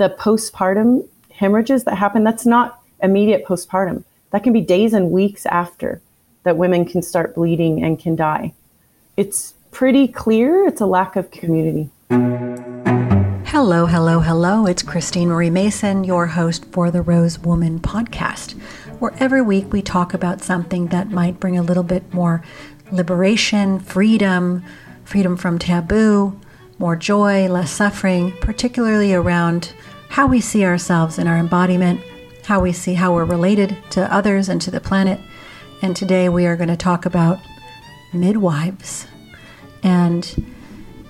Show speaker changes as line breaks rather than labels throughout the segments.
the postpartum hemorrhages that happen, that's not immediate postpartum. That can be days and weeks after that women can start bleeding and can die. It's pretty clear it's a lack of community.
Hello, hello, hello. It's Christine Marie Mason, your host for the Rose Woman podcast, where every week we talk about something that might bring a little bit more liberation, freedom, freedom from taboo, more joy, less suffering, particularly around how we see ourselves in our embodiment, how we see how we're related to others and to the planet. And today we are going to talk about midwives and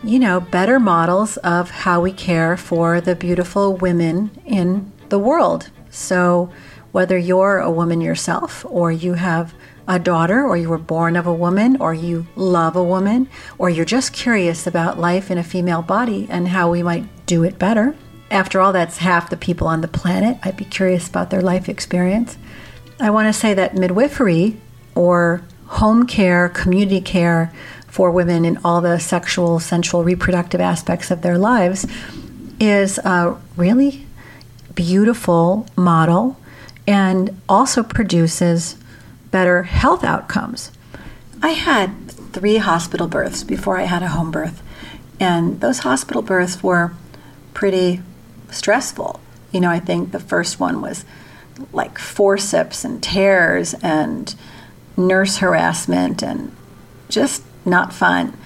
you know, better models of how we care for the beautiful women in the world. So, whether you're a woman yourself, or you have a daughter, or you were born of a woman, or you love a woman, or you're just curious about life in a female body and how we might do it better. After all, that's half the people on the planet. I'd be curious about their life experience. I want to say that midwifery or home care, community care, for women in all the sexual, sensual, reproductive aspects of their lives is a really beautiful model and also produces better health outcomes. I had three hospital births before I had a home birth, and those hospital births were pretty stressful. You know, I think the first one was like forceps and tears and nurse harassment and just not fun.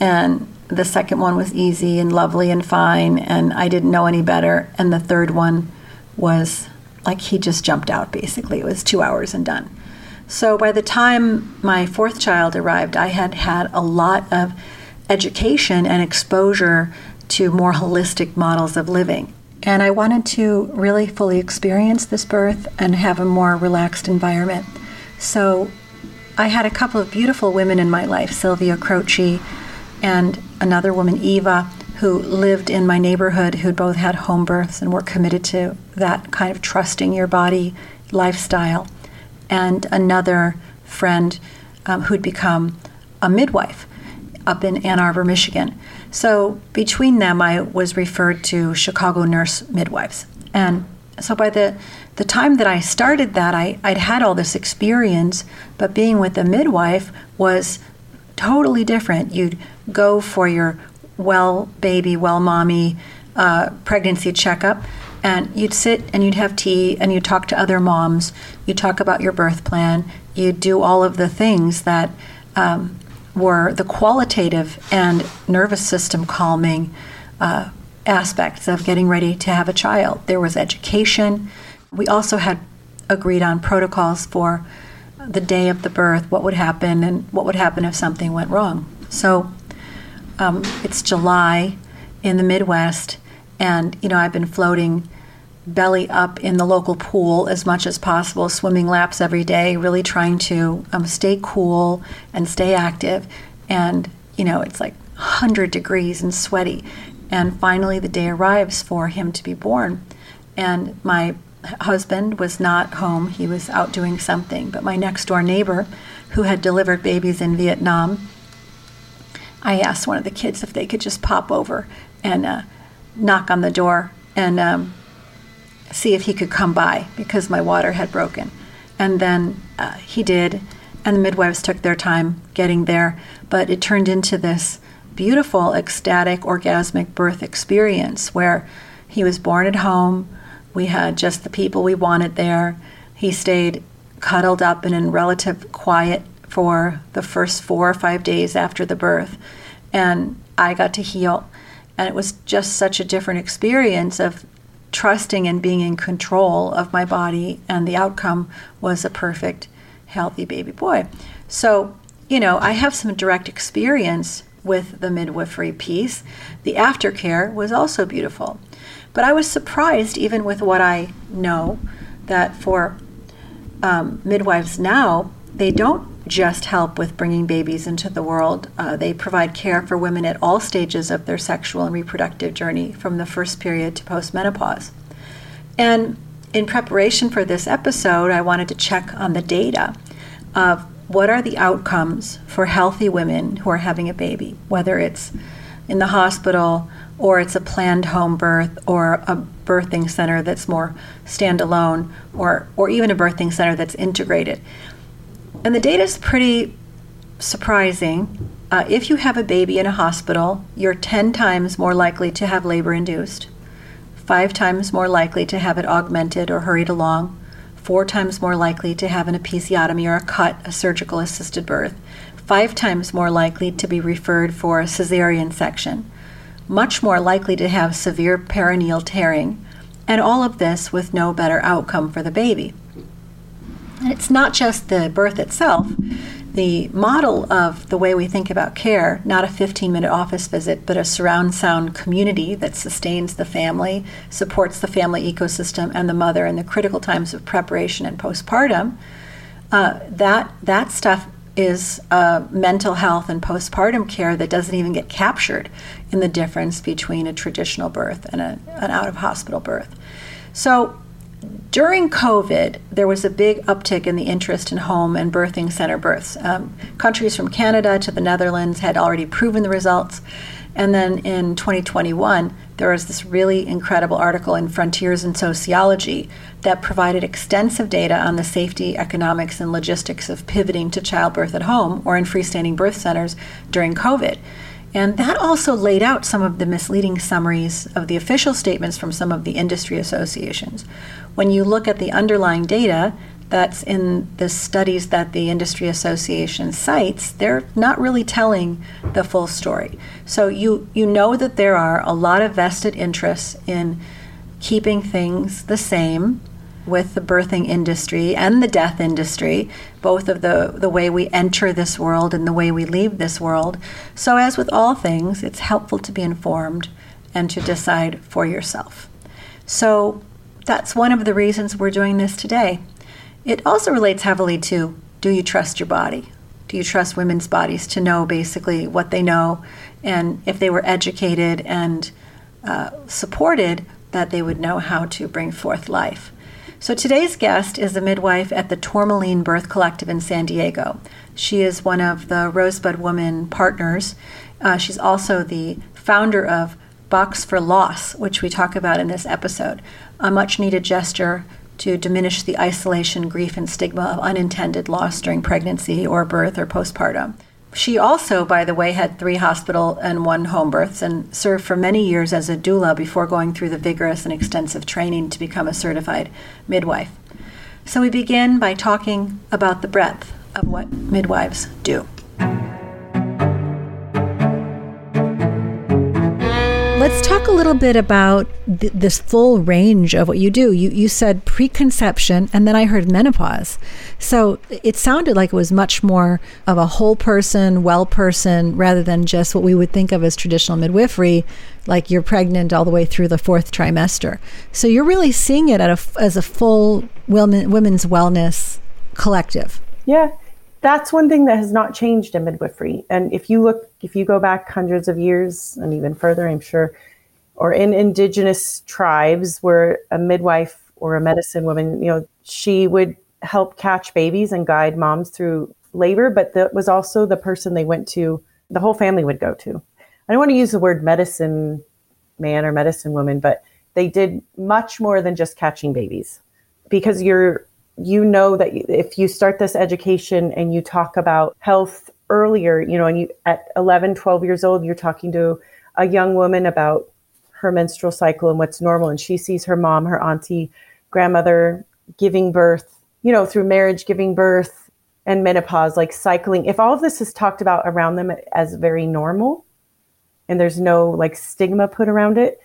And the second one was easy and lovely and fine, and I didn't know any better. And the third one was like he just jumped out, basically. It was two hours and done. So by the time my fourth child arrived, I had had a lot of education and exposure to more holistic models of living. And I wanted to really fully experience this birth and have a more relaxed environment. So I had a couple of beautiful women in my life, Sylvia Croce and another woman, Eva, who lived in my neighborhood, who both had home births and were committed to that kind of trusting your body lifestyle, and another friend um, who'd become a midwife up in Ann Arbor, Michigan. So between them, I was referred to Chicago nurse midwives. And so by the the time that I started that, I, I'd had all this experience, but being with a midwife was totally different. You'd go for your well baby, well mommy uh, pregnancy checkup, and you'd sit and you'd have tea and you'd talk to other moms. You'd talk about your birth plan. You'd do all of the things that um, were the qualitative and nervous system calming uh, aspects of getting ready to have a child. There was education we also had agreed on protocols for the day of the birth, what would happen, and what would happen if something went wrong. So um, it's July in the Midwest, and you know I've been floating belly up in the local pool as much as possible, swimming laps every day, really trying to um, stay cool and stay active. And you know it's like 100 degrees and sweaty. And finally, the day arrives for him to be born. And my husband was not home. He was out doing something. But my next door neighbor, who had delivered babies in Vietnam, I asked one of the kids if they could just pop over and uh, knock on the door and um, see if he could come by because my water had broken. And then uh, he did, and the midwives took their time getting there. But it turned into this beautiful, ecstatic, orgasmic birth experience where he was born at home we had just the people we wanted there. He stayed cuddled up and in relative quiet for the first four or five days after the birth. And I got to heal. And it was just such a different experience of trusting and being in control of my body. And the outcome was a perfect, healthy baby boy. So, you know, I have some direct experience with the midwifery piece. The aftercare was also beautiful. But I was surprised, even with what I know, that for um, midwives now, they don't just help with bringing babies into the world. Uh, they provide care for women at all stages of their sexual and reproductive journey, from the first period to postmenopause. And in preparation for this episode, I wanted to check on the data of what are the outcomes for healthy women who are having a baby, whether it's in the hospital or it's a planned home birth or a birthing center that's more standalone or or even a birthing center that's integrated. And the data is pretty surprising. Uh, if you have a baby in a hospital, you're 10 times more likely to have labor induced, five times more likely to have it augmented or hurried along, four times more likely to have an episiotomy or a cut, a surgical assisted birth, five times more likely to be referred for a cesarean section, much more likely to have severe perineal tearing, and all of this with no better outcome for the baby. And it's not just the birth itself. The model of the way we think about care, not a 15 minute office visit, but a surround sound community that sustains the family, supports the family ecosystem and the mother in the critical times of preparation and postpartum, uh, that, that stuff is uh, mental health and postpartum care that doesn't even get captured in the difference between a traditional birth and a, an out of hospital birth. So, during COVID, there was a big uptick in the interest in home and birthing center births. Um, countries from Canada to the Netherlands had already proven the results. And then in 2021, there was this really incredible article in Frontiers in Sociology that provided extensive data on the safety, economics, and logistics of pivoting to childbirth at home or in freestanding birth centers during COVID. And that also laid out some of the misleading summaries of the official statements from some of the industry associations. When you look at the underlying data that's in the studies that the industry association cites, they're not really telling the full story. So you, you know that there are a lot of vested interests in keeping things the same with the birthing industry and the death industry, both of the, the way we enter this world and the way we leave this world. So, as with all things, it's helpful to be informed and to decide for yourself. So, that's one of the reasons we're doing this today. It also relates heavily to do you trust your body? Do you trust women's bodies to know basically what they know? And if they were educated and uh, supported, that they would know how to bring forth life. So today's guest is a midwife at the Tourmaline Birth Collective in San Diego. She is one of the Rosebud Woman partners. Uh, she's also the founder of Box for Loss, which we talk about in this episode, a much needed gesture to diminish the isolation, grief, and stigma of unintended loss during pregnancy or birth or postpartum. She also, by the way, had three hospital and one home births and served for many years as a doula before going through the vigorous and extensive training to become a certified midwife. So we begin by talking about the breadth of what midwives do. Talk a little bit about th- this full range of what you do. You you said preconception, and then I heard menopause. So it sounded like it was much more of a whole person, well person, rather than just what we would think of as traditional midwifery, like you're pregnant all the way through the fourth trimester. So you're really seeing it a, as a full women, women's wellness collective.
Yeah that's one thing that has not changed in midwifery. And if you look, if you go back hundreds of years and even further, I'm sure, or in indigenous tribes where a midwife or a medicine woman, you know, she would help catch babies and guide moms through labor, but that was also the person they went to, the whole family would go to. I don't want to use the word medicine man or medicine woman, but they did much more than just catching babies because you're you know that if you start this education and you talk about health earlier, you know, and you at 11, 12 years old, you're talking to a young woman about her menstrual cycle and what's normal. And she sees her mom, her auntie, grandmother giving birth, you know, through marriage, giving birth and menopause, like cycling. If all of this is talked about around them as very normal and there's no like stigma put around it,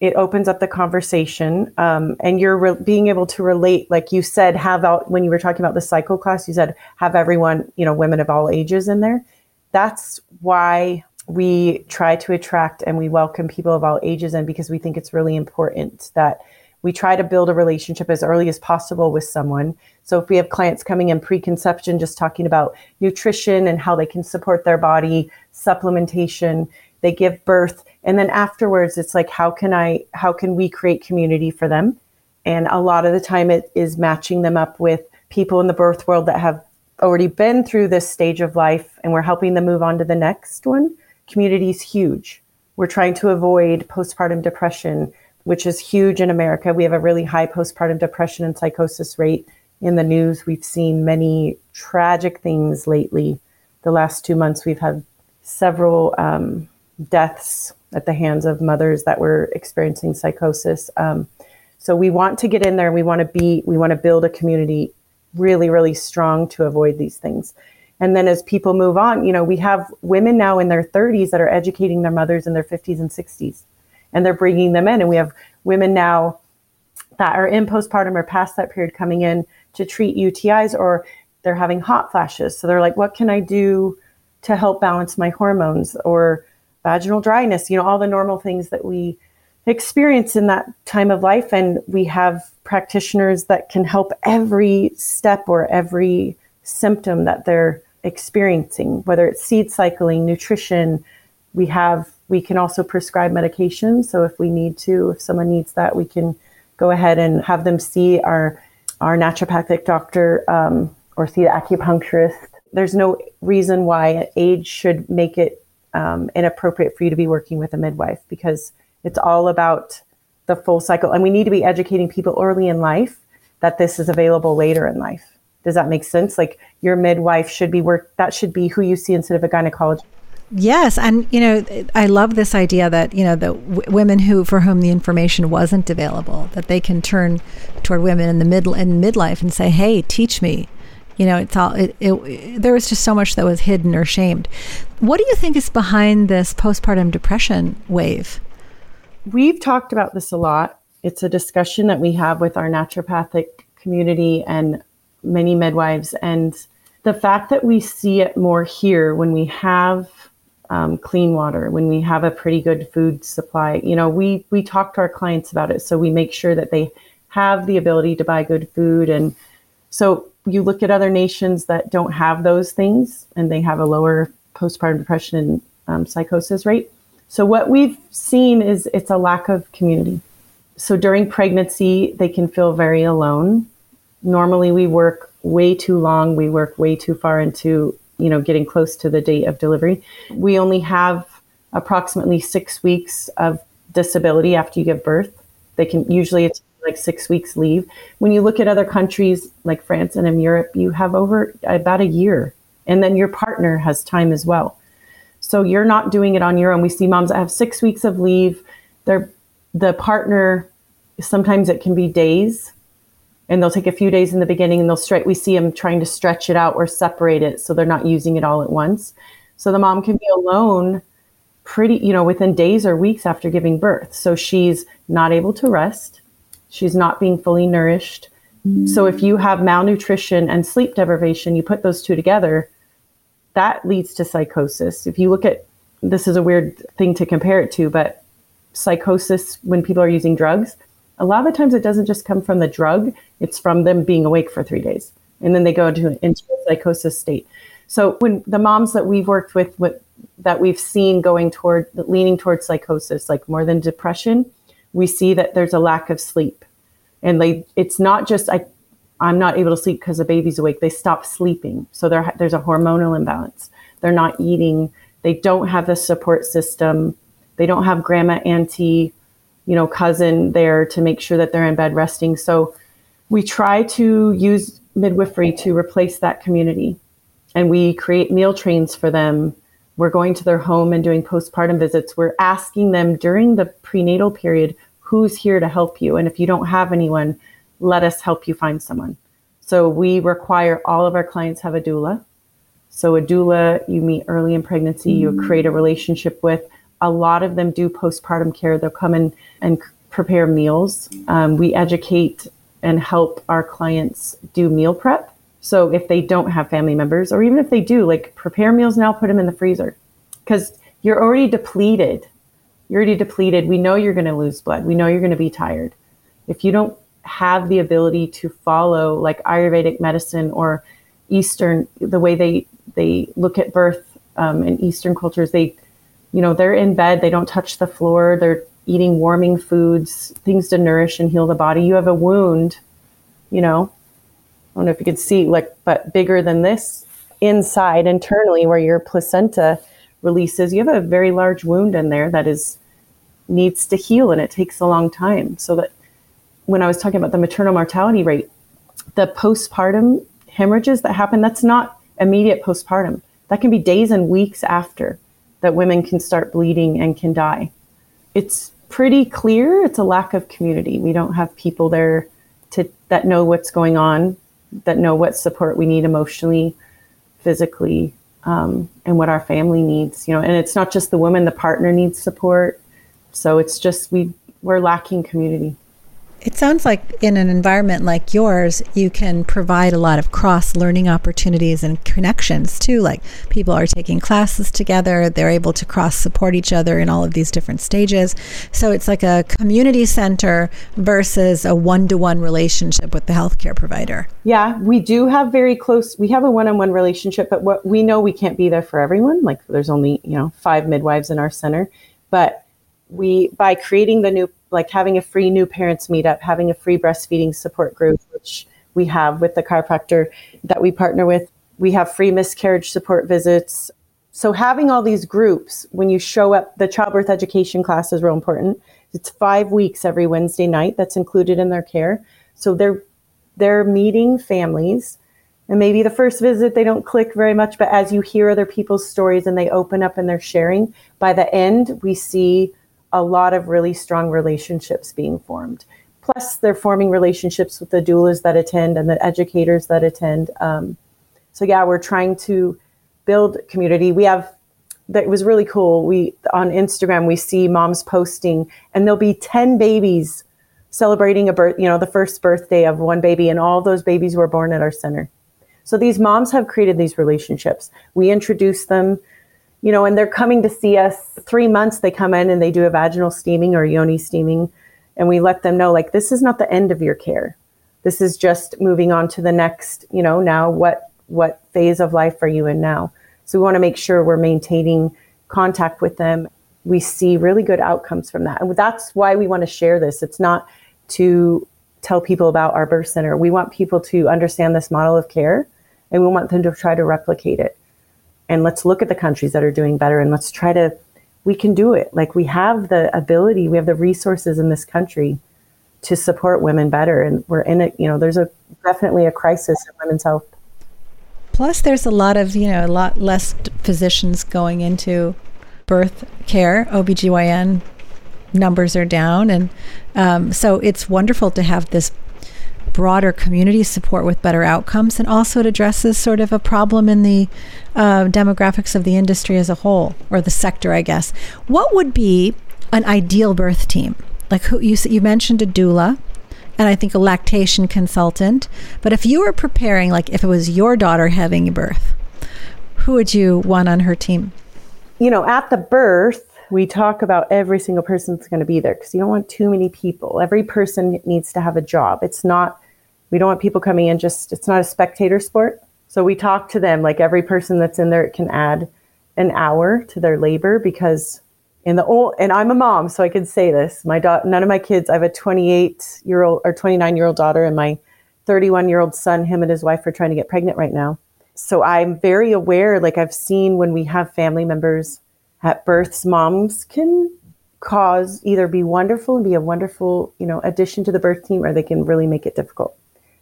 it opens up the conversation um, and you're re- being able to relate like you said have out when you were talking about the cycle class you said have everyone you know women of all ages in there that's why we try to attract and we welcome people of all ages and because we think it's really important that we try to build a relationship as early as possible with someone. So if we have clients coming in preconception just talking about nutrition and how they can support their body supplementation they give birth and then afterwards it's like how can i how can we create community for them? And a lot of the time it is matching them up with people in the birth world that have already been through this stage of life and we're helping them move on to the next one community is huge We're trying to avoid postpartum depression, which is huge in America. We have a really high postpartum depression and psychosis rate in the news. We've seen many tragic things lately. The last two months, we've had several um, deaths at the hands of mothers that were experiencing psychosis. Um, so we want to get in there we want to be, we want to build a community really, really strong to avoid these things. And then as people move on, you know, we have women now in their 30s that are educating their mothers in their 50s and 60s, and they're bringing them in. And we have women now that are in postpartum or past that period coming in to treat UTIs or they're having hot flashes. So they're like, what can I do to help balance my hormones or vaginal dryness? You know, all the normal things that we experience in that time of life. And we have practitioners that can help every step or every symptom that they're experiencing, whether it's seed cycling, nutrition. We have, we can also prescribe medications. So if we need to, if someone needs that, we can go ahead and have them see our, our naturopathic doctor um, or see the acupuncturist. There's no reason why age should make it um, inappropriate for you to be working with a midwife because it's all about the full cycle. And we need to be educating people early in life that this is available later in life. Does that make sense? Like your midwife should be work that should be who you see instead of a gynecologist.
Yes, and you know, I love this idea that you know the w- women who for whom the information wasn't available that they can turn toward women in the middle in midlife and say, "Hey, teach me." You know, it's all it, it, there was just so much that was hidden or shamed. What do you think is behind this postpartum depression wave?
We've talked about this a lot. It's a discussion that we have with our naturopathic community and many midwives. And the fact that we see it more here when we have um, clean water, when we have a pretty good food supply, you know, we, we talk to our clients about it. So we make sure that they have the ability to buy good food. And so you look at other nations that don't have those things and they have a lower postpartum depression and um, psychosis rate. So what we've seen is it's a lack of community. So during pregnancy, they can feel very alone. Normally we work way too long. We work way too far into, you know, getting close to the date of delivery. We only have approximately six weeks of disability after you give birth. They can usually it's like six weeks leave. When you look at other countries like France and in Europe, you have over about a year. And then your partner has time as well. So you're not doing it on your own. We see moms that have six weeks of leave. They're, the partner, sometimes it can be days, and they'll take a few days in the beginning and they'll straight We see them trying to stretch it out or separate it so they're not using it all at once. So the mom can be alone pretty, you know, within days or weeks after giving birth. So she's not able to rest. She's not being fully nourished. Mm-hmm. So if you have malnutrition and sleep deprivation, you put those two together, that leads to psychosis. If you look at this is a weird thing to compare it to, but psychosis when people are using drugs, a lot of the times it doesn't just come from the drug, it's from them being awake for three days. And then they go into, into a psychosis state. So when the moms that we've worked with, with that we've seen going toward leaning towards psychosis, like more than depression, we see that there's a lack of sleep. And they it's not just I I'm not able to sleep because the baby's awake. They stop sleeping. So there's a hormonal imbalance. They're not eating. They don't have the support system. They don't have grandma, auntie, you know, cousin there to make sure that they're in bed resting. So we try to use midwifery to replace that community. And we create meal trains for them. We're going to their home and doing postpartum visits. We're asking them during the prenatal period who's here to help you. And if you don't have anyone, let us help you find someone. So we require all of our clients have a doula. So a doula you meet early in pregnancy, you mm. create a relationship with. A lot of them do postpartum care. They'll come in and prepare meals. Um, we educate and help our clients do meal prep. So if they don't have family members, or even if they do, like prepare meals now, put them in the freezer, because you're already depleted. You're already depleted. We know you're going to lose blood. We know you're going to be tired. If you don't have the ability to follow like Ayurvedic medicine or Eastern, the way they they look at birth um, in Eastern cultures, they, you know, they're in bed, they don't touch the floor, they're eating warming foods, things to nourish and heal the body. You have a wound, you know, I don't know if you can see, like, but bigger than this inside internally where your placenta releases, you have a very large wound in there that is needs to heal and it takes a long time. So that when I was talking about the maternal mortality rate, the postpartum hemorrhages that happen, that's not immediate postpartum. That can be days and weeks after that women can start bleeding and can die. It's pretty clear it's a lack of community. We don't have people there to that know what's going on, that know what support we need emotionally, physically, um, and what our family needs. You know, and it's not just the woman; the partner needs support. So it's just we we're lacking community.
It sounds like in an environment like yours, you can provide a lot of cross learning opportunities and connections too. Like people are taking classes together, they're able to cross support each other in all of these different stages. So it's like a community center versus a one to one relationship with the healthcare provider.
Yeah, we do have very close, we have a one on one relationship, but what we know we can't be there for everyone. Like there's only, you know, five midwives in our center. But we, by creating the new like having a free new parents meetup, having a free breastfeeding support group, which we have with the chiropractor that we partner with. We have free miscarriage support visits. So having all these groups when you show up, the childbirth education class is real important. It's five weeks every Wednesday night that's included in their care. So they're they're meeting families. And maybe the first visit they don't click very much, but as you hear other people's stories and they open up and they're sharing, by the end we see a lot of really strong relationships being formed. Plus, they're forming relationships with the doulas that attend and the educators that attend. Um, so, yeah, we're trying to build community. We have that was really cool. We on Instagram we see moms posting, and there'll be ten babies celebrating a birth, you know, the first birthday of one baby, and all those babies were born at our center. So these moms have created these relationships. We introduce them you know, and they're coming to see us three months. They come in and they do a vaginal steaming or yoni steaming, and we let them know like this is not the end of your care. This is just moving on to the next. You know, now what what phase of life are you in now? So we want to make sure we're maintaining contact with them. We see really good outcomes from that, and that's why we want to share this. It's not to tell people about our birth center. We want people to understand this model of care, and we want them to try to replicate it and let's look at the countries that are doing better and let's try to we can do it. Like we have the ability we have the resources in this country to support women better. And we're in it you know there's a definitely a crisis in women's health.
Plus there's a lot of you know a lot less physicians going into birth care. Obgyn numbers are down. And um, so it's wonderful to have this broader community support with better outcomes, and also it addresses sort of a problem in the uh, demographics of the industry as a whole, or the sector, I guess. What would be an ideal birth team? Like who you you mentioned a doula, and I think a lactation consultant. But if you were preparing, like if it was your daughter having a birth, who would you want on her team?
You know, at the birth, we talk about every single person that's going to be there because you don't want too many people. Every person needs to have a job. It's not we don't want people coming in just, it's not a spectator sport. So we talk to them like every person that's in there can add an hour to their labor because in the old, and I'm a mom, so I can say this. My daughter, none of my kids, I have a 28 year old or 29 year old daughter, and my 31 year old son, him and his wife are trying to get pregnant right now. So I'm very aware, like I've seen when we have family members at births, moms can cause either be wonderful and be a wonderful, you know, addition to the birth team, or they can really make it difficult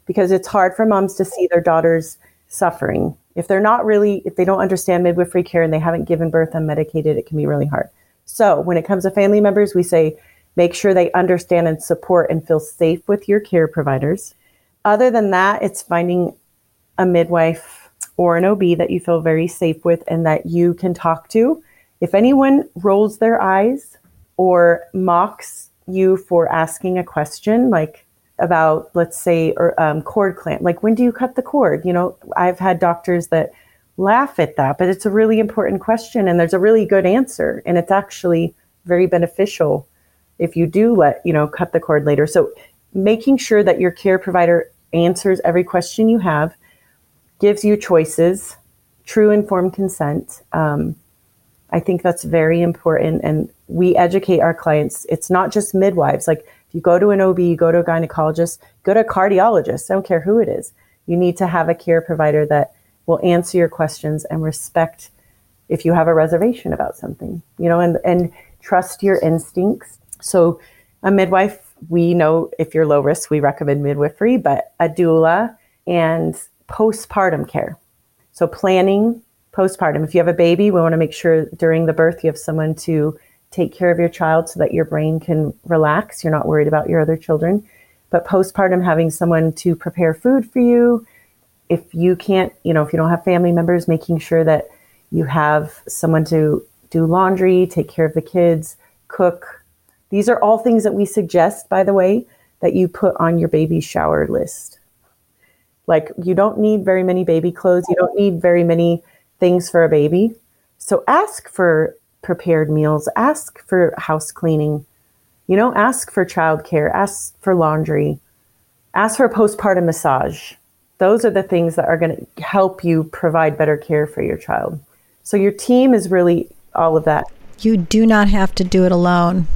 because it's hard for moms to see their daughters suffering. If they're not really, if they don't understand midwifery care and they haven't given birth unmedicated, it can be really hard. So when it comes to family members, we say make sure they understand and support and feel safe with your care providers. Other than that, it's finding a midwife or an OB that you feel very safe with and that you can talk to. If anyone rolls their eyes or mocks you for asking a question, like about, let's say, or um, cord clamp. Like, when do you cut the cord? You know, I've had doctors that laugh at that, but it's a really important question, and there's a really good answer, and it's actually very beneficial if you do let you know cut the cord later. So, making sure that your care provider answers every question you have, gives you choices, true informed consent. Um, I think that's very important, and we educate our clients. It's not just midwives, like you go to an OB, you go to a gynecologist, go to a cardiologist, I don't care who it is. You need to have a care provider that will answer your questions and respect if you have a reservation about something, you know, and, and trust your instincts. So, a midwife, we know if you're low risk, we recommend midwifery, but a doula and postpartum care. So, planning postpartum. If you have a baby, we want to make sure during the birth you have someone to take care of your child so that your brain can relax. You're not worried about your other children. But postpartum, having someone to prepare food for you. If you can't, you know, if you don't have family members, making sure that you have someone to do laundry, take care of the kids, cook. These are all things that we suggest, by the way, that you put on your baby shower list. Like, you don't need very many baby clothes, you don't need very many things for a baby. So ask for prepared meals, ask for house cleaning, you know, ask for childcare, ask for laundry, ask for a postpartum massage. Those are the things that are going to help you provide better care for your child. So your team is really all of that.
You do not have to do it alone.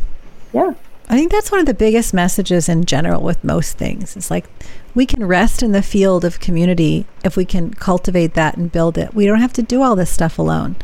Yeah.
I think that's one of the biggest messages in general with most things. It's like we can rest in the field of community if we can cultivate that and build it. We don't have to do all this stuff alone.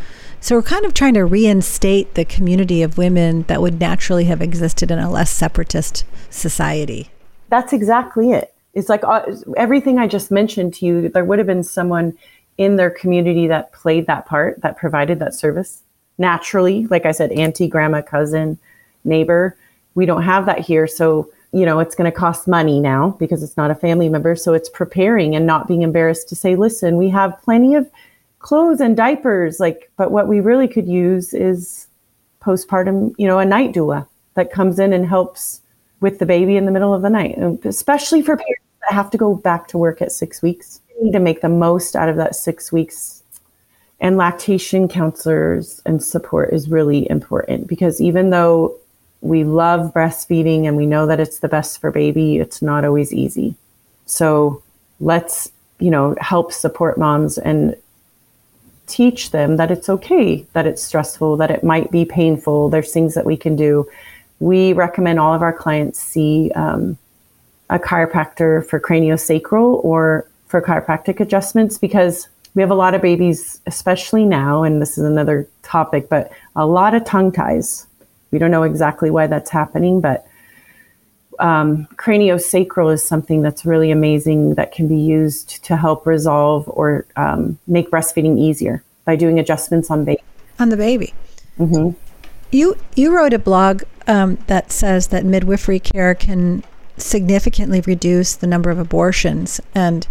So we're kind of trying to reinstate the community of women that would naturally have existed in a less separatist society.
That's exactly it. It's like uh, everything I just mentioned to you, there would have been someone in their community that played that part, that provided that service naturally. Like I said, auntie, grandma, cousin, neighbor. We don't have that here. So you know, it's going to cost money now because it's not a family member. So it's preparing and not being embarrassed to say, listen, we have plenty of clothes and diapers. Like, but what we really could use is postpartum, you know, a night doula that comes in and helps with the baby in the middle of the night, um, especially for parents that have to go back to work at six weeks. We need to make the most out of that six weeks. And lactation counselors and support is really important because even though we love breastfeeding and we know that it's the best for baby, it's not always easy. So let's, you know, help support moms and teach them that it's okay, that it's stressful, that it might be painful. There's things that we can do. We recommend all of our clients see um, a chiropractor for craniosacral or for chiropractic adjustments because we have a lot of babies, especially now, and this is another topic, but a lot of tongue ties we don't know exactly why that's happening, but um, craniosacral is something that's really amazing that can be used to help resolve or um, make breastfeeding easier by doing adjustments on baby.
On the baby.
Mm-hmm.
You you wrote a blog um, that says that midwifery care can significantly reduce the number of abortions, and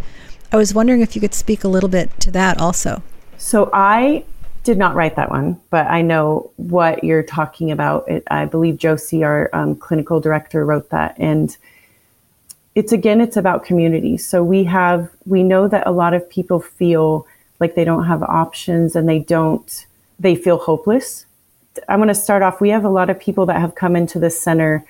I was wondering if you could speak a little bit to that also.
So I did not write that one, but I know what you're talking about. It, I believe Josie, our um, clinical director, wrote that, and it's again, it's about community. So we have, we know that a lot of people feel like they don't have options and they don't, they feel hopeless. I'm going to start off. We have a lot of people that have come into this center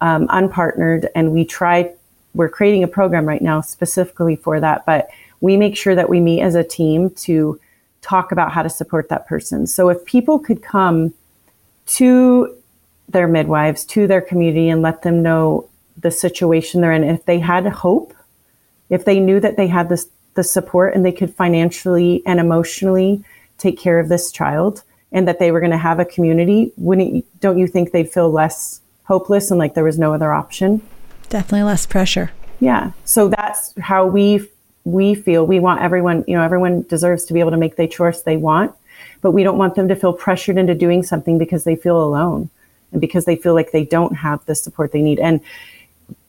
um, unpartnered, and we try. We're creating a program right now specifically for that, but we make sure that we meet as a team to talk about how to support that person. So if people could come to their midwives, to their community, and let them know the situation they're in, if they had hope, if they knew that they had this the support and they could financially and emotionally take care of this child and that they were going to have a community, wouldn't don't you think they'd feel less hopeless and like there was no other option?
Definitely less pressure.
Yeah. So that's how we we feel we want everyone, you know, everyone deserves to be able to make the choice they want, but we don't want them to feel pressured into doing something because they feel alone and because they feel like they don't have the support they need. And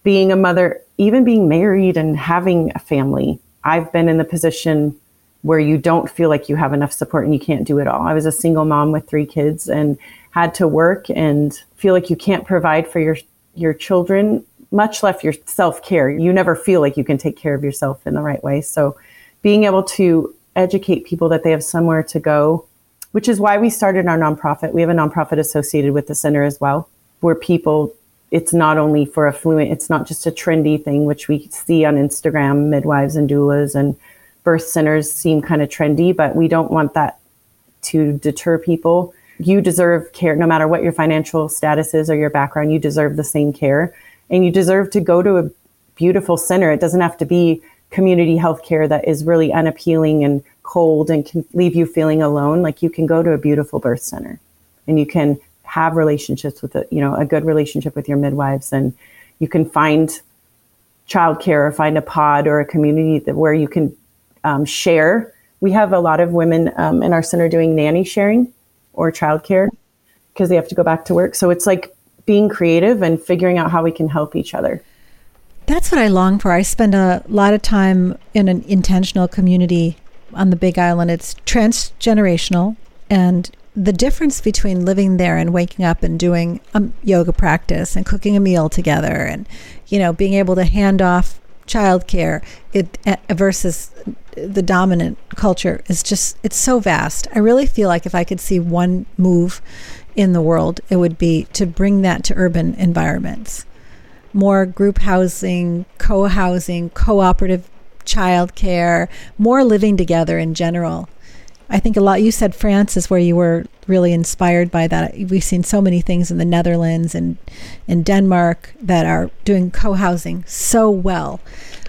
being a mother, even being married and having a family, I've been in the position where you don't feel like you have enough support and you can't do it all. I was a single mom with three kids and had to work and feel like you can't provide for your your children much less your self care. You never feel like you can take care of yourself in the right way. So, being able to educate people that they have somewhere to go, which is why we started our nonprofit. We have a nonprofit associated with the center as well, where people, it's not only for affluent, it's not just a trendy thing, which we see on Instagram, midwives and doulas and birth centers seem kind of trendy, but we don't want that to deter people. You deserve care no matter what your financial status is or your background, you deserve the same care and you deserve to go to a beautiful center. It doesn't have to be community healthcare that is really unappealing and cold and can leave you feeling alone, like you can go to a beautiful birth center and you can have relationships with a, you know, a good relationship with your midwives and you can find childcare or find a pod or a community that, where you can um, share. We have a lot of women um, in our center doing nanny sharing or childcare because they have to go back to work. So it's like being creative and figuring out how we can help each other.
That's what I long for. I spend a lot of time in an intentional community on the Big Island. It's transgenerational, and the difference between living there and waking up and doing a yoga practice and cooking a meal together and you know being able to hand off childcare it uh, versus the dominant culture is just it's so vast. I really feel like if I could see one move in the world, it would be to bring that to urban environments. More group housing, co-housing, cooperative childcare, more living together in general. I think a lot you said France is where you were really inspired by that. We've seen so many things in the Netherlands and in Denmark that are doing co-housing so well.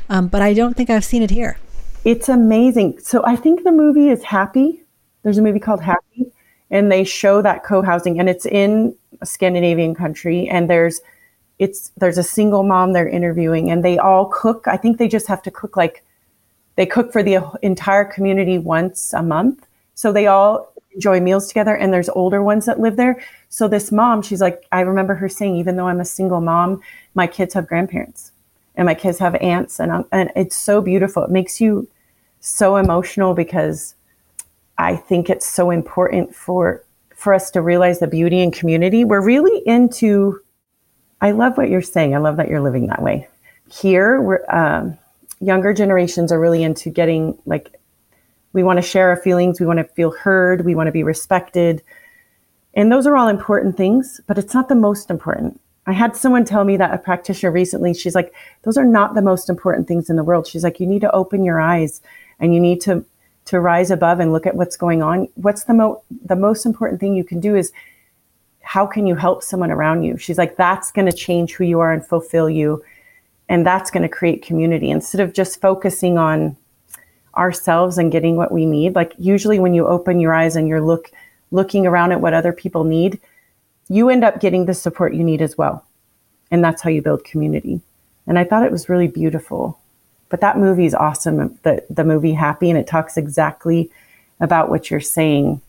Um, but I don't think I've seen it here.
It's amazing. So I think the movie is Happy. There's a movie called Happy, and they show that co-housing, and it's in a Scandinavian country, and there's it's there's a single mom they're interviewing, and they all cook. I think they just have to cook like they cook for the entire community once a month, so they all enjoy meals together. And there's older ones that live there. So this mom, she's like, I remember her saying, even though I'm a single mom, my kids have grandparents and my kids have aunts and, and it's so beautiful. It makes you so emotional because I think it's so important for for us to realize the beauty in community. We're really into. I love what you're saying. I love that you're living that way. Here, we're um, younger generations are really into getting like we want to share our feelings, we want to feel heard, we want to be respected, and those are all important things. But it's not the most important. I had someone tell me that a practitioner recently. She's like, those are not the most important things in the world. She's like, you need to open your eyes and you need to to rise above and look at what's going on what's the mo the most important thing you can do is how can you help someone around you? She's like that's going to change who you are and fulfill you and that's going to create community. Instead of just focusing on ourselves and getting what we need like usually when you open your eyes and you're look looking around at what other people need you end up getting the support you need as well. And that's how you build community. And i thought it was really beautiful but that movie is awesome. The the movie Happy, and it talks exactly about what you're saying.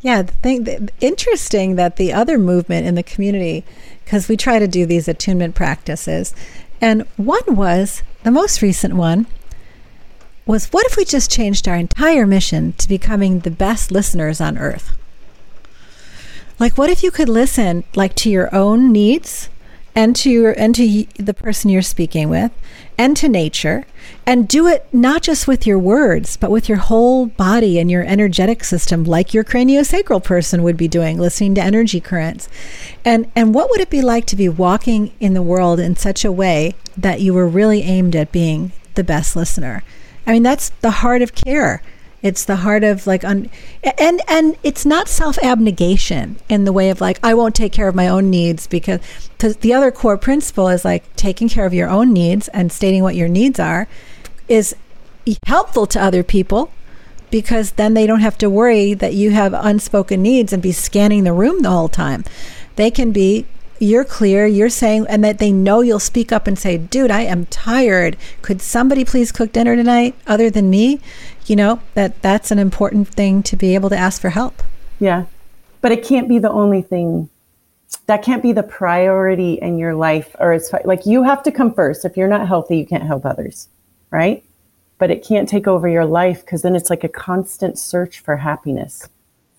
Yeah, the thing the, interesting that the other movement in the community, because we try to do these attunement practices, and one was the most recent one was what if we just changed our entire mission to becoming the best listeners on earth? Like, what if you could listen like to your own needs and to your and to the person you're speaking with and to nature and do it not just with your words but with your whole body and your energetic system like your craniosacral person would be doing listening to energy currents. And and what would it be like to be walking in the world in such a way that you were really aimed at being the best listener? I mean that's the heart of care it's the heart of like un, and and it's not self abnegation in the way of like I won't take care of my own needs because because the other core principle is like taking care of your own needs and stating what your needs are is helpful to other people because then they don't have to worry that you have unspoken needs and be scanning the room the whole time. They can be you're clear, you're saying, and that they know you'll speak up and say, dude, I am tired. Could somebody please cook dinner tonight other than me? You know, that that's an important thing to be able to ask for help.
Yeah. But it can't be the only thing. That can't be the priority in your life, or it's like you have to come first. If you're not healthy, you can't help others, right? But it can't take over your life because then it's like a constant search for happiness,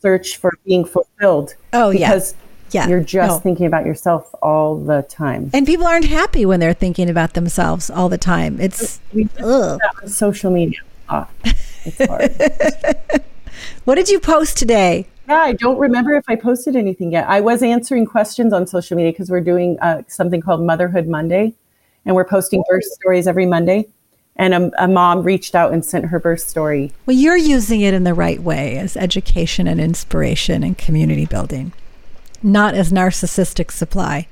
search for being fulfilled.
Oh, because
yeah yeah. You're just no. thinking about yourself all the time.
And people aren't happy when they're thinking about themselves all the time. It's
social media. Oh, it's
hard. what did you post today?
Yeah, I don't remember if I posted anything yet. I was answering questions on social media because we're doing uh, something called Motherhood Monday, and we're posting birth stories every Monday. And a, a, mom reached out and sent her birth story.
Well, you're using it in the right way as education and inspiration and community building not as narcissistic supply.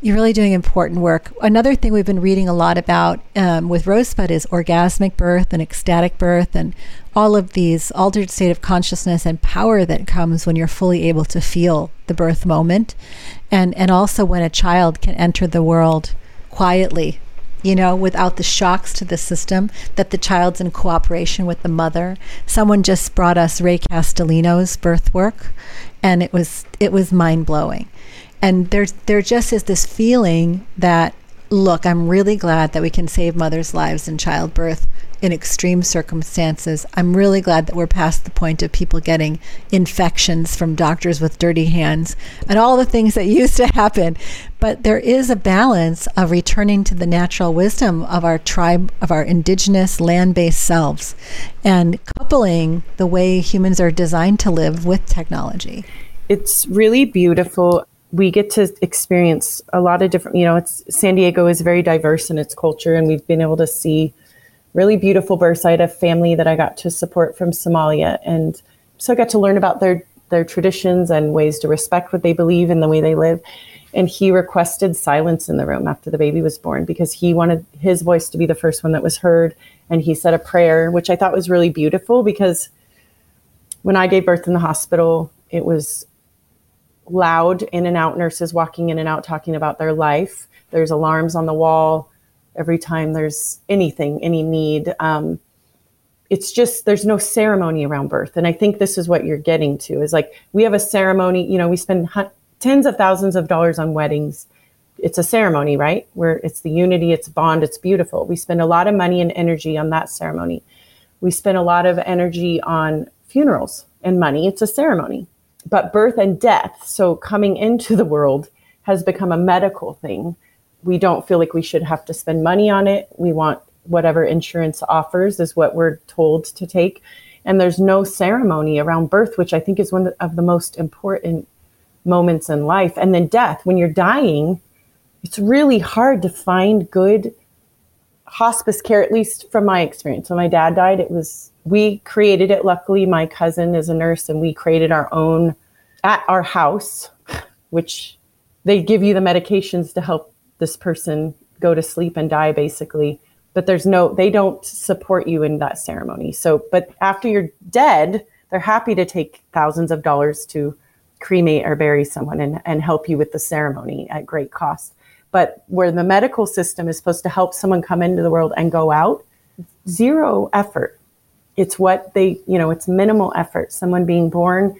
You're really doing important work. Another thing we've been reading a lot about um, with Rosebud is orgasmic birth and ecstatic birth and all of these altered state of consciousness and power that comes when you're fully able to feel the birth moment. And, and also when a child can enter the world quietly you know, without the shocks to the system, that the child's in cooperation with the mother. Someone just brought us Ray Castellino's birth work, and it was it was mind blowing. And there's there just is this feeling that look, I'm really glad that we can save mothers' lives in childbirth in extreme circumstances. I'm really glad that we're past the point of people getting infections from doctors with dirty hands and all the things that used to happen. But there is a balance of returning to the natural wisdom of our tribe, of our indigenous land based selves, and coupling the way humans are designed to live with technology.
It's really beautiful. We get to experience a lot of different you know it's san diego is very diverse in its culture and we've been able to see really beautiful births i had a family that i got to support from somalia. And so i got to learn about their their traditions and ways to respect what they believe and the way they live and he requested silence in the room after the baby was born because he wanted his voice to be the first one that was heard and he said a prayer which i thought was really beautiful because when i gave birth in the hospital it was loud in and out nurses walking in and out talking about their life. There's alarms on the wall every time there's anything, any need. Um, it's just there's no ceremony around birth, and I think this is what you're getting to is like we have a ceremony. You know, we spend tens of thousands of dollars on weddings. It's a ceremony, right? Where it's the unity, it's bond, it's beautiful. We spend a lot of money and energy on that ceremony. We spend a lot of energy on funerals and money. It's a ceremony but birth and death, so coming into the world, has become a medical thing. We don't feel like we should have to spend money on it. We want whatever insurance offers, is what we're told to take. And there's no ceremony around birth, which I think is one of the most important moments in life. And then death, when you're dying, it's really hard to find good hospice care, at least from my experience. When my dad died, it was, we created it. Luckily, my cousin is a nurse and we created our own at our house, which they give you the medications to help this person go to sleep and die, basically. But there's no, they don't support you in that ceremony. So, but after you're dead, they're happy to take thousands of dollars to cremate or bury someone and, and help you with the ceremony at great cost. But where the medical system is supposed to help someone come into the world and go out, zero effort. It's what they, you know, it's minimal effort. Someone being born,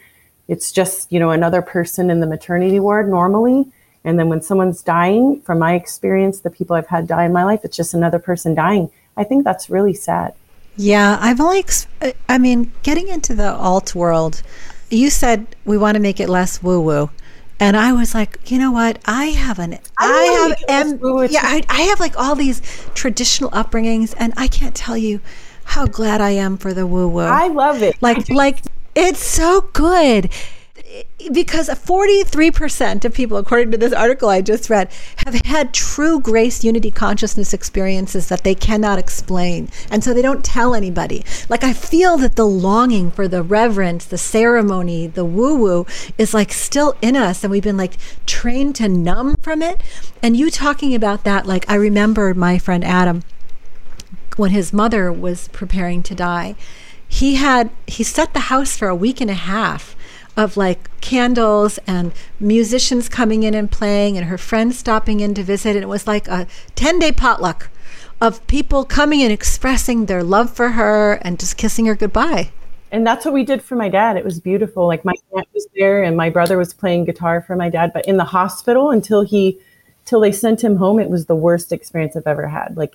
it's just, you know, another person in the maternity ward normally. And then when someone's dying, from my experience, the people I've had die in my life, it's just another person dying. I think that's really sad.
Yeah, I've only, I mean, getting into the alt world, you said we want to make it less woo woo. And I was like, you know what? I have an, I, I have, yeah, I, I have like all these traditional upbringings, and I can't tell you how glad I am for the woo woo.
I love it.
Like, like it's so good because 43% of people, according to this article I just read, have had true grace unity consciousness experiences that they cannot explain. And so they don't tell anybody. Like, I feel that the longing for the reverence, the ceremony, the woo woo is like still in us. And we've been like trained to numb from it. And you talking about that, like, I remember my friend Adam when his mother was preparing to die he had he set the house for a week and a half of like candles and musicians coming in and playing and her friends stopping in to visit. And it was like a 10 day potluck of people coming and expressing their love for her and just kissing her goodbye.
And that's what we did for my dad. It was beautiful. Like my aunt was there and my brother was playing guitar for my dad but in the hospital until he till they sent him home it was the worst experience i've ever had. Like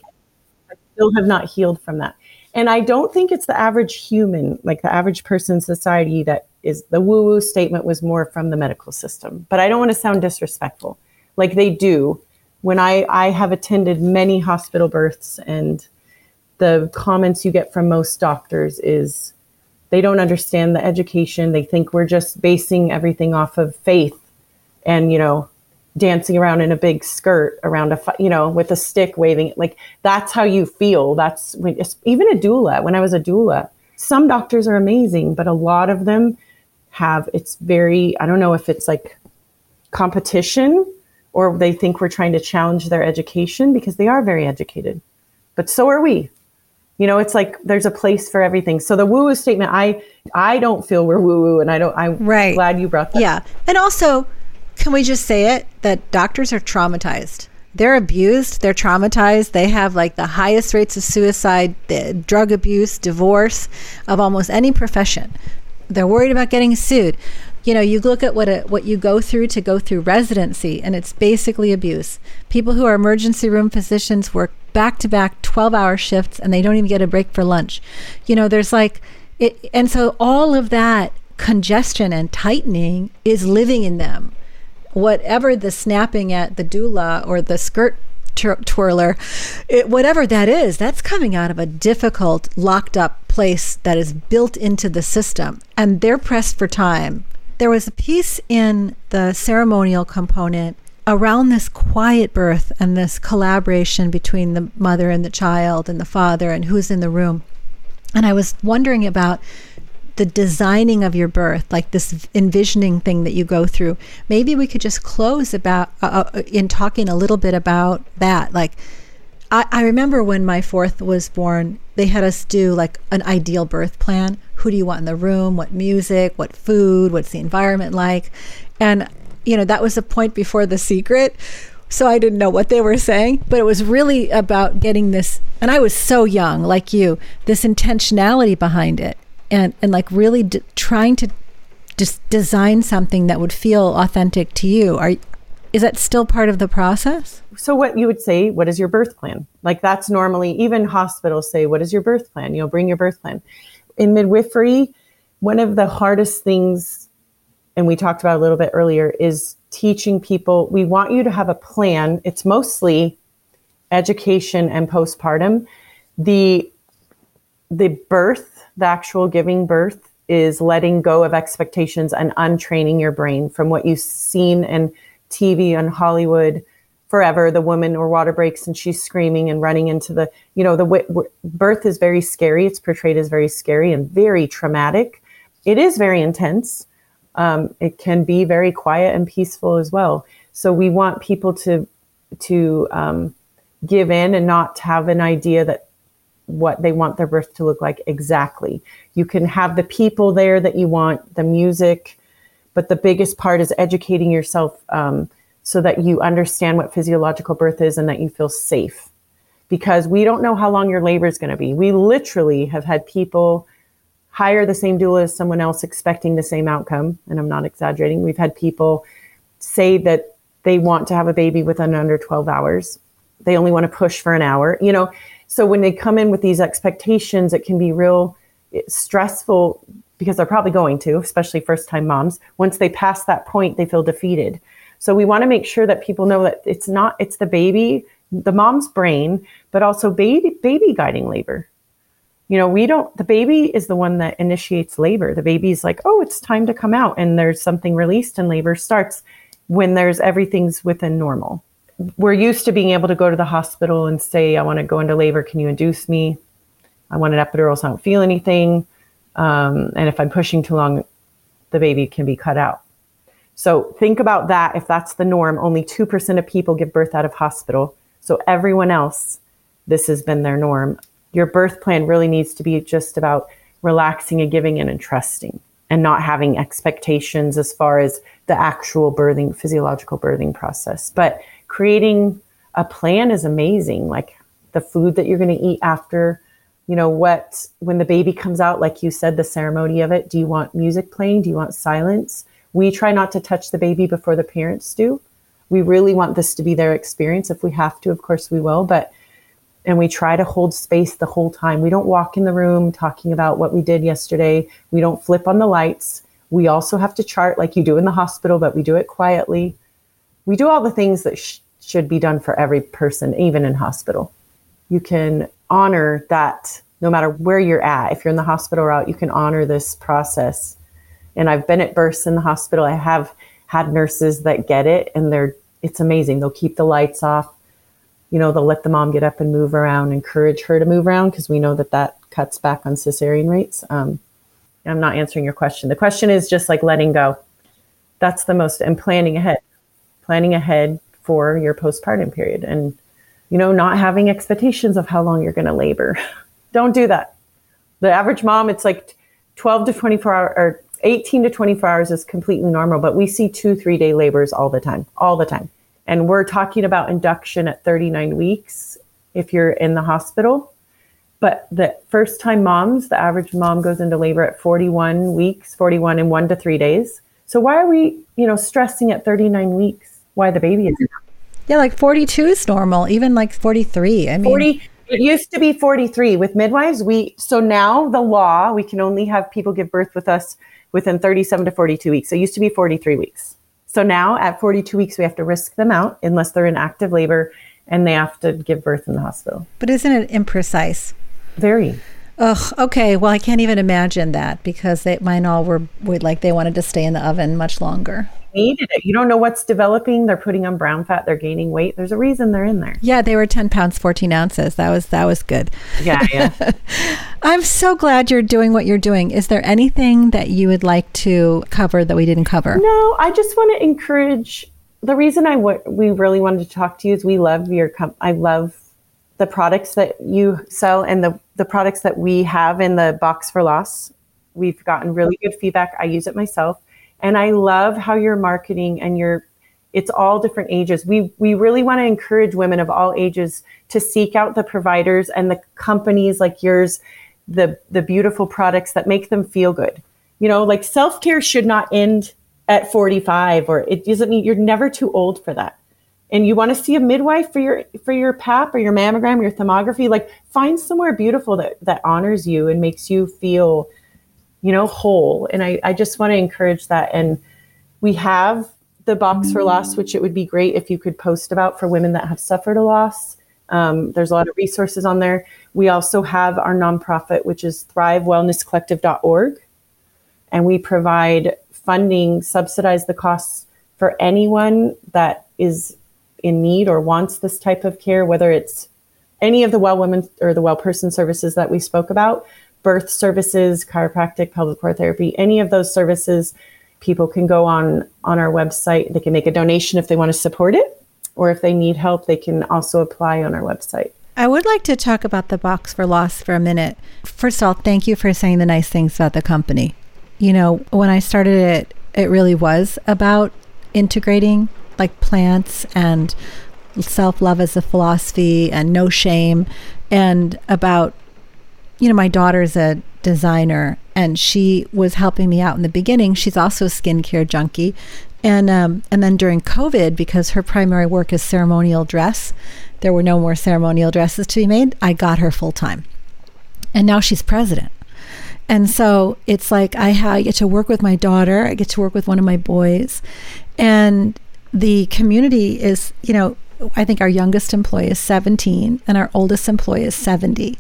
i still have not healed from that and I don't think it's the average human, like the average person in society, that is the woo woo statement was more from the medical system. But I don't want to sound disrespectful. Like they do. When I, I have attended many hospital births, and the comments you get from most doctors is they don't understand the education. They think we're just basing everything off of faith and, you know, dancing around in a big skirt around a you know with a stick waving like that's how you feel that's when even a doula when i was a doula some doctors are amazing but a lot of them have it's very i don't know if it's like competition or they think we're trying to challenge their education because they are very educated. But so are we. You know, it's like there's a place for everything. So the woo woo statement, I I don't feel we're woo woo, and I don't. I'm right. glad you brought that.
Yeah, and also, can we just say it that doctors are traumatized? They're abused. They're traumatized. They have like the highest rates of suicide, drug abuse, divorce of almost any profession. They're worried about getting sued you know, you look at what a, what you go through to go through residency, and it's basically abuse. People who are emergency room physicians work back to back 12 hour shifts and they don't even get a break for lunch. You know, there's like, it, and so all of that congestion and tightening is living in them. Whatever the snapping at the doula or the skirt twirler, it, whatever that is, that's coming out of a difficult, locked up place that is built into the system. And they're pressed for time there was a piece in the ceremonial component around this quiet birth and this collaboration between the mother and the child and the father and who's in the room. And I was wondering about the designing of your birth, like this envisioning thing that you go through. Maybe we could just close about uh, uh in talking a little bit about that. Like, I, I remember when my fourth was born, they had us do like an ideal birth plan who do you want in the room, what music, what food, what's the environment like. And, you know, that was a point before the secret. So I didn't know what they were saying, but it was really about getting this. And I was so young, like you, this intentionality behind it and, and like really d- trying to just design something that would feel authentic to you. Are, is that still part of the process?
So what you would say, what is your birth plan? Like that's normally even hospitals say, what is your birth plan? You know, bring your birth plan in midwifery, one of the hardest things, and we talked about a little bit earlier, is teaching people. We want you to have a plan. It's mostly education and postpartum. The the birth, the actual giving birth, is letting go of expectations and untraining your brain from what you've seen in TV and Hollywood forever. The woman or water breaks and she's screaming and running into the you know the w- w- birth is very scary. It's portrayed as very scary and very traumatic. It is very intense. Um, it can be very quiet and peaceful as well. So we want people to to um, give in and not have an idea that what they want their birth to look like exactly you can have the people there that you want the music but the biggest part is educating yourself um, so that you understand what physiological birth is and that you feel safe. Because we don't know how long your labor is going to be. We literally have had people hire the same doula as someone else expecting the same outcome. And I'm not exaggerating. We've had people say that they want to have a baby within under 12 hours. They only want to push for an hour, you know. So when they come in with these expectations, it can be real stressful because they're probably going to, especially first time moms. Once they pass that point, they feel defeated. So we want to make sure that people know that it's not it's the baby, the mom's brain, but also baby baby guiding labor. You know, we don't the baby is the one that initiates labor. The baby's like, "Oh, it's time to come out." And there's something released and labor starts when there's everything's within normal. We're used to being able to go to the hospital and say, "I want to go into labor. Can you induce me?" I want an epidural so I don't feel anything. Um, and if I'm pushing too long, the baby can be cut out. So think about that. If that's the norm, only 2% of people give birth out of hospital. So everyone else, this has been their norm. Your birth plan really needs to be just about relaxing and giving in and trusting and not having expectations as far as the actual birthing, physiological birthing process. But creating a plan is amazing. Like the food that you're going to eat after, you know, what, when the baby comes out, like you said, the ceremony of it, do you want music playing? Do you want silence? We try not to touch the baby before the parents do. We really want this to be their experience. If we have to, of course we will, but and we try to hold space the whole time. We don't walk in the room talking about what we did yesterday. We don't flip on the lights. We also have to chart like you do in the hospital, but we do it quietly. We do all the things that sh- should be done for every person, even in hospital. You can honor that no matter where you're at. If you're in the hospital route, you can honor this process and I've been at births in the hospital. I have had nurses that get it and they're it's amazing. They'll keep the lights off. You know, they'll let the mom get up and move around, encourage her to move around because we know that that cuts back on cesarean rates. Um, I'm not answering your question. The question is just like letting go. That's the most, and planning ahead. Planning ahead for your postpartum period and you know not having expectations of how long you're going to labor. Don't do that. The average mom it's like 12 to 24 hour or 18 to 24 hours is completely normal but we see two three day labors all the time all the time. And we're talking about induction at 39 weeks if you're in the hospital. But the first time moms the average mom goes into labor at 41 weeks 41 in one to three days. So why are we you know stressing at 39 weeks why the baby is
yeah, like 42 is normal, even like 43. I mean,
40 it used to be 43 with midwives. We so now the law, we can only have people give birth with us within 37 to 42 weeks. So it used to be 43 weeks. So now at 42 weeks we have to risk them out unless they're in active labor and they have to give birth in the hospital.
But isn't it imprecise?
Very.
Ugh. Okay. Well, I can't even imagine that because they, mine all were, were like they wanted to stay in the oven much longer
needed it. You don't know what's developing. They're putting on brown fat. They're gaining weight. There's a reason they're in there.
Yeah, they were 10 pounds, 14 ounces. That was that was good.
Yeah, yeah.
I'm so glad you're doing what you're doing. Is there anything that you would like to cover that we didn't cover?
No, I just want to encourage. The reason I w- we really wanted to talk to you is we love your com- I love the products that you sell and the the products that we have in the box for loss. We've gotten really good feedback. I use it myself and I love how you're marketing and you're it's all different ages. We we really want to encourage women of all ages to seek out the providers and the companies like yours, the the beautiful products that make them feel good. You know, like self-care should not end at 45 or it doesn't mean you're never too old for that. And you want to see a midwife for your for your pap or your mammogram, your thermography, like find somewhere beautiful that that honors you and makes you feel you know, whole. And I, I just want to encourage that. And we have the box for loss, which it would be great if you could post about for women that have suffered a loss. Um, there's a lot of resources on there. We also have our nonprofit, which is thrivewellnesscollective.org. And we provide funding, subsidize the costs for anyone that is in need or wants this type of care, whether it's any of the well women or the well person services that we spoke about, birth services, chiropractic, pelvic core therapy, any of those services, people can go on on our website. They can make a donation if they want to support it, or if they need help, they can also apply on our website.
I would like to talk about the box for loss for a minute. First of all, thank you for saying the nice things about the company. You know, when I started it, it really was about integrating like plants and self love as a philosophy and no shame and about you know, my daughter's a designer and she was helping me out in the beginning. She's also a skincare junkie. And um, and then during COVID, because her primary work is ceremonial dress, there were no more ceremonial dresses to be made. I got her full time, and now she's president. And so it's like I, ha- I get to work with my daughter. I get to work with one of my boys, and the community is, you know, I think our youngest employee is 17 and our oldest employee is 70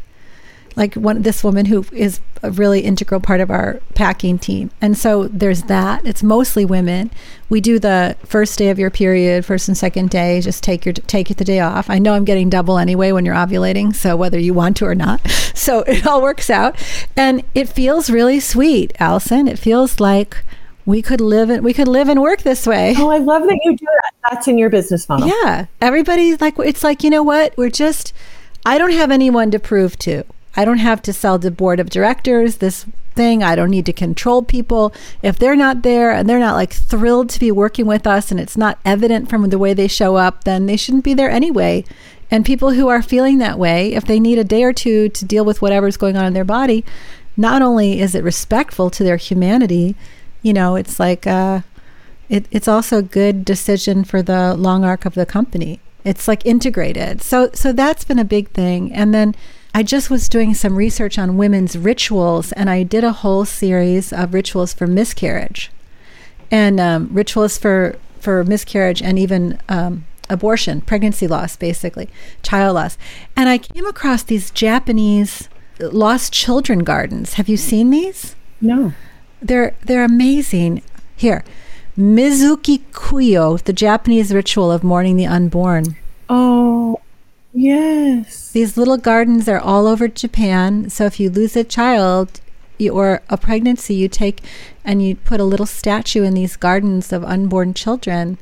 like one this woman who is a really integral part of our packing team. And so there's that. It's mostly women. We do the first day of your period, first and second day, just take your take it the day off. I know I'm getting double anyway when you're ovulating, so whether you want to or not. So it all works out. And it feels really sweet, Allison. It feels like we could live and we could live and work this way.
Oh, I love that you do that. That's in your business model.
Yeah. Everybody's like it's like, you know what? We're just I don't have anyone to prove to. I don't have to sell the board of directors this thing. I don't need to control people. If they're not there and they're not like thrilled to be working with us and it's not evident from the way they show up, then they shouldn't be there anyway. And people who are feeling that way, if they need a day or two to deal with whatever's going on in their body, not only is it respectful to their humanity, you know, it's like uh, it, it's also a good decision for the long arc of the company. It's like integrated. So so that's been a big thing. And then I just was doing some research on women's rituals, and I did a whole series of rituals for miscarriage, and um, rituals for for miscarriage and even um, abortion, pregnancy loss, basically child loss. And I came across these Japanese lost children gardens. Have you seen these?
No.
They're they're amazing. Here, Mizuko Kuyo, the Japanese ritual of mourning the unborn.
Oh, Yes.
These little gardens are all over Japan. So if you lose a child or a pregnancy, you take and you put a little statue in these gardens of unborn children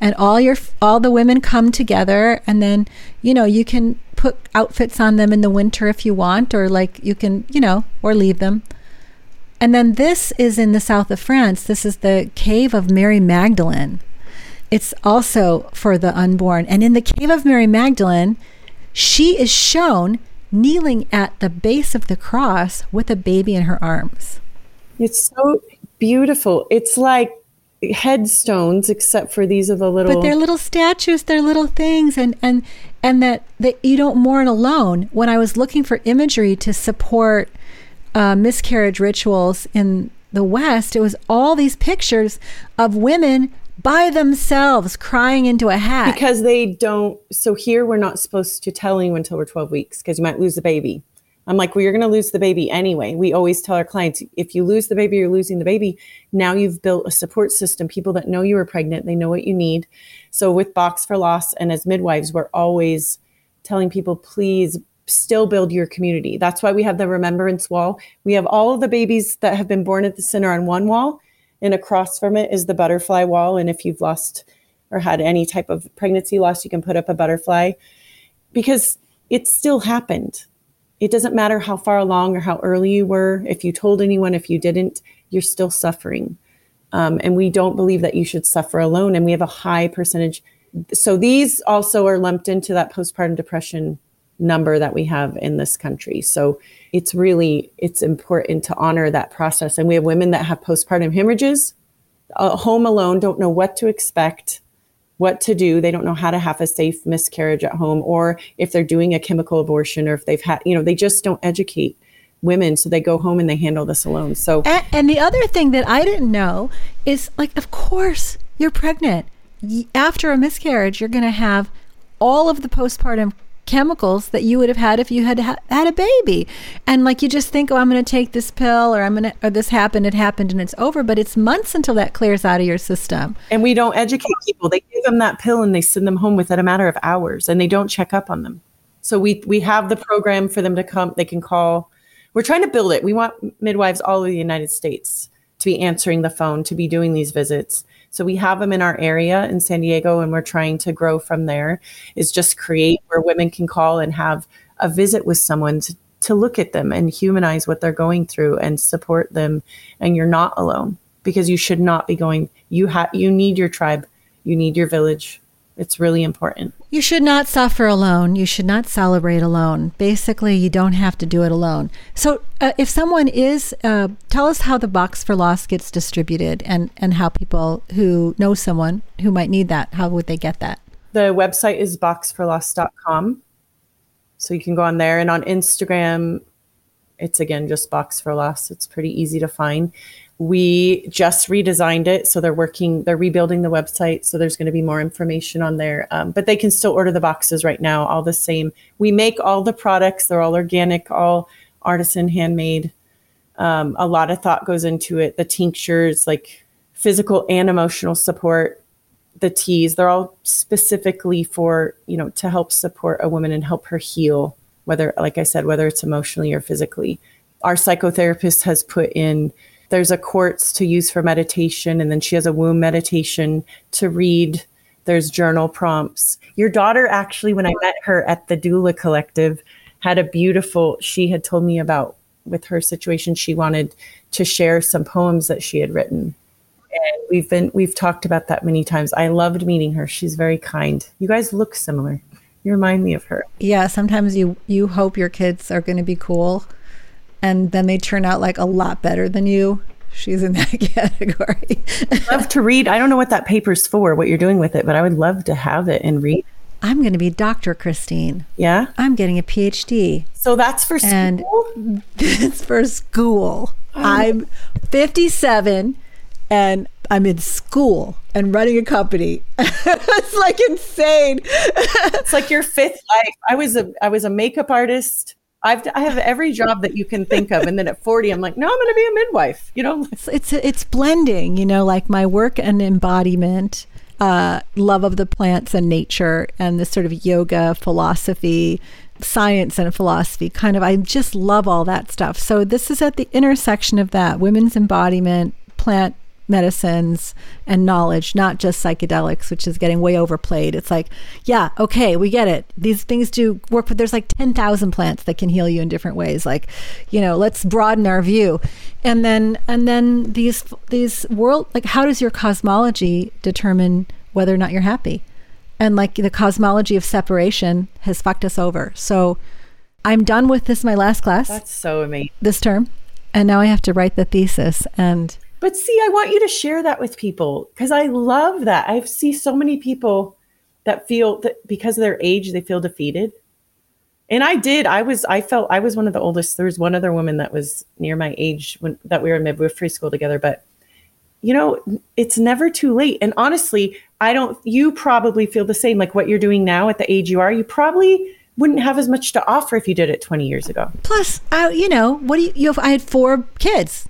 and all your all the women come together and then you know you can put outfits on them in the winter if you want or like you can you know or leave them and then this is in the south of france this is the cave of mary magdalene it's also for the unborn. And in the cave of mary magdalene she is shown kneeling at the base of the cross with a baby in her arms.
It's so beautiful. It's like headstones except for these are the little
but they're little statues they're little things and and and that that you don't mourn alone. When i was looking for imagery to support uh, miscarriage rituals in the west it was all these pictures of women by themselves crying into a hat
because they don't so here we're not supposed to tell you until we're 12 weeks because you might lose the baby I'm like, well, you're going to lose the baby anyway. We always tell our clients, if you lose the baby, you're losing the baby. Now you've built a support system, people that know you are pregnant, they know what you need. So with Box for Loss and as midwives, we're always telling people, please still build your community. That's why we have the remembrance wall. We have all of the babies that have been born at the center on one wall, and across from it is the butterfly wall. And if you've lost or had any type of pregnancy loss, you can put up a butterfly because it still happened it doesn't matter how far along or how early you were. If you told anyone, if you didn't, you're still suffering. Um, and we don't believe that you should suffer alone. And we have a high percentage. So these also are lumped into that postpartum depression number that we have in this country. So it's really it's important to honor that process. And we have women that have postpartum hemorrhages, uh, home alone, don't know what to expect what to do. They don't know how to have a safe miscarriage at home, or if they're doing a chemical abortion, or if they've had, you know, they just don't educate women. So they go home and they handle this alone. So,
and, and the other thing that I didn't know is like, of course, you're pregnant. After a miscarriage, you're going to have all of the postpartum chemicals that you would have had if you had ha- had a baby. And like you just think, oh, I'm going to take this pill or I'm going to, or this happened, it happened and it's over. But it's months until that clears out of your system.
And we don't educate people. They give them that pill and they send them home within a matter of hours and they don't check up on them. So we, we have the program for them to come, they can call. We're trying to build it. We want midwives all over the United States to be answering the phone, to be doing these visits. So we have them in our area in San Diego, and we're trying to grow from there. Is just create where women can call and have a visit with someone to, to look at them and humanize what they're going through and support them. And you're not alone because you should not be going. You have you need your tribe, you need your village, it's really important.
You should not suffer alone. You should not celebrate alone. Basically, you don't have to do it alone. So, uh, if someone is, uh, tell us how the Box for Loss gets distributed and, and how people who know someone who might need that, how would they get that?
The website is boxforloss.com. So you can go on there and on Instagram, it's again just Box for Loss. It's pretty easy to find. We just redesigned it. So they're working, they're rebuilding the website. So there's going to be more information on there. Um, but they can still order the boxes right now, all the same. We make all the products, they're all organic, all artisan, handmade. Um, a lot of thought goes into it. The tinctures, like physical and emotional support, the teas, they're all specifically for, you know, to help support a woman and help her heal, whether, like I said, whether it's emotionally or physically. Our psychotherapist has put in there's a quartz to use for meditation, and then she has a womb meditation to read. There's journal prompts. Your daughter, actually, when I met her at the Doula Collective, had a beautiful, she had told me about with her situation, she wanted to share some poems that she had written. And we've been, we've talked about that many times. I loved meeting her. She's very kind. You guys look similar. You remind me of her.
Yeah. Sometimes you, you hope your kids are going to be cool and then they turn out like a lot better than you. She's in that category.
love to read. I don't know what that paper's for, what you're doing with it, but I would love to have it and read.
I'm going to be Dr. Christine.
Yeah.
I'm getting a PhD.
So that's for school?
And it's for school. Oh. I'm 57 and I'm in school and running a company. it's like insane.
it's like your fifth life. I was a I was a makeup artist I've I have every job that you can think of, and then at forty, I'm like, no, I'm going to be a midwife. You know,
it's it's, it's blending. You know, like my work and embodiment, uh, love of the plants and nature, and this sort of yoga philosophy, science and philosophy. Kind of, I just love all that stuff. So this is at the intersection of that women's embodiment, plant medicines and knowledge, not just psychedelics, which is getting way overplayed. It's like, yeah, okay, we get it. These things do work, but there's like 10,000 plants that can heal you in different ways. Like, you know, let's broaden our view. And then, and then these, these world, like, how does your cosmology determine whether or not you're happy? And like the cosmology of separation has fucked us over. So I'm done with this, my last class.
That's so amazing.
This term. And now I have to write the thesis and
but see, I want you to share that with people because I love that. I see so many people that feel that because of their age, they feel defeated. And I did. I was. I felt. I was one of the oldest. There was one other woman that was near my age when that we were in midwifery school together. But you know, it's never too late. And honestly, I don't. You probably feel the same. Like what you're doing now at the age you are. You probably wouldn't have as much to offer if you did it 20 years ago.
Plus, I, you know, what do you? you have, I had four kids.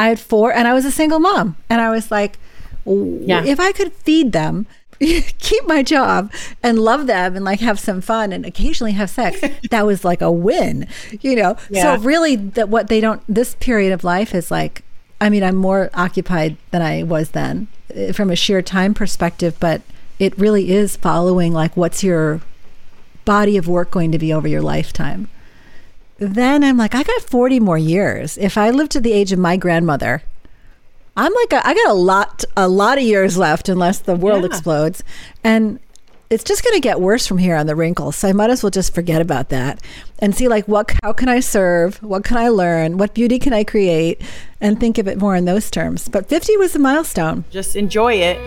I had four, and I was a single mom, and I was like, yeah. if I could feed them, keep my job, and love them, and like have some fun, and occasionally have sex, that was like a win, you know. Yeah. So really, that what they don't. This period of life is like, I mean, I'm more occupied than I was then, eh, from a sheer time perspective, but it really is following like what's your body of work going to be over your lifetime then I'm like, I got 40 more years. If I live to the age of my grandmother, I'm like, a, I got a lot, a lot of years left unless the world yeah. explodes. And it's just going to get worse from here on the wrinkles. So I might as well just forget about that and see like what how can I serve? What can I learn? What beauty can I create? And think of it more in those terms. But 50 was a milestone.
Just enjoy it.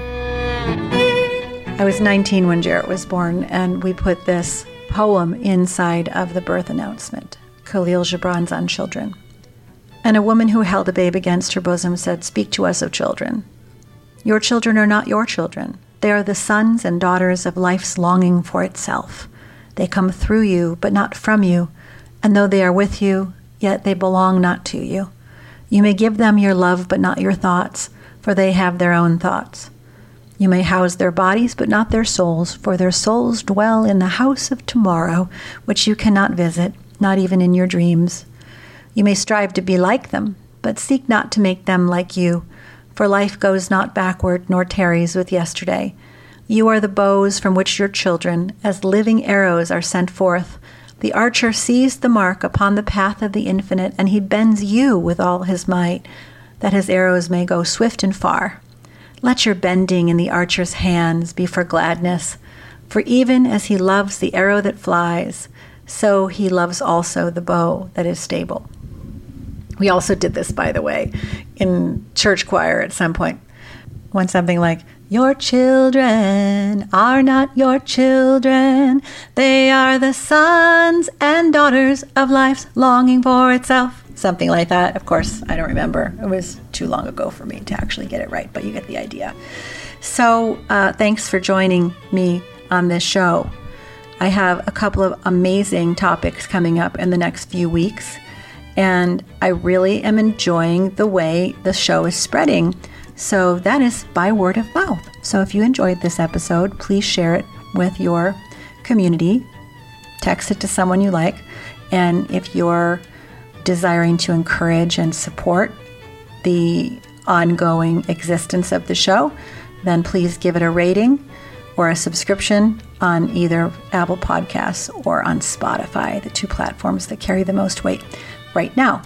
I was 19 when Jarrett was born and we put this poem inside of the birth announcement. Kahlil Gibran's on children. And a woman who held a babe against her bosom said, Speak to us of children. Your children are not your children. They are the sons and daughters of life's longing for itself. They come through you, but not from you. And though they are with you, yet they belong not to you. You may give them your love, but not your thoughts, for they have their own thoughts. You may house their bodies, but not their souls, for their souls dwell in the house of tomorrow, which you cannot visit, not even in your dreams. You may strive to be like them, but seek not to make them like you, for life goes not backward nor tarries with yesterday. You are the bows from which your children, as living arrows, are sent forth. The archer sees the mark upon the path of the infinite, and he bends you with all his might, that his arrows may go swift and far. Let your bending in the archer's hands be for gladness, for even as he loves the arrow that flies, so he loves also the bow that is stable. We also did this, by the way, in church choir at some point. When something like, Your children are not your children, they are the sons and daughters of life's longing for itself. Something like that. Of course, I don't remember. It was too long ago for me to actually get it right, but you get the idea. So, uh, thanks for joining me on this show. I have a couple of amazing topics coming up in the next few weeks, and I really am enjoying the way the show is spreading. So that is by word of mouth. So if you enjoyed this episode, please share it with your community, text it to someone you like, and if you're desiring to encourage and support the ongoing existence of the show, then please give it a rating or a subscription on either Apple Podcasts or on Spotify, the two platforms that carry the most weight right now.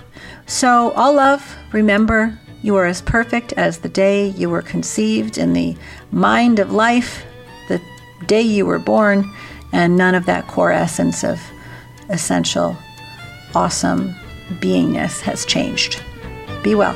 So, all love, remember, you are as perfect as the day you were conceived in the mind of life, the day you were born, and none of that core essence of essential, awesome beingness has changed. Be well.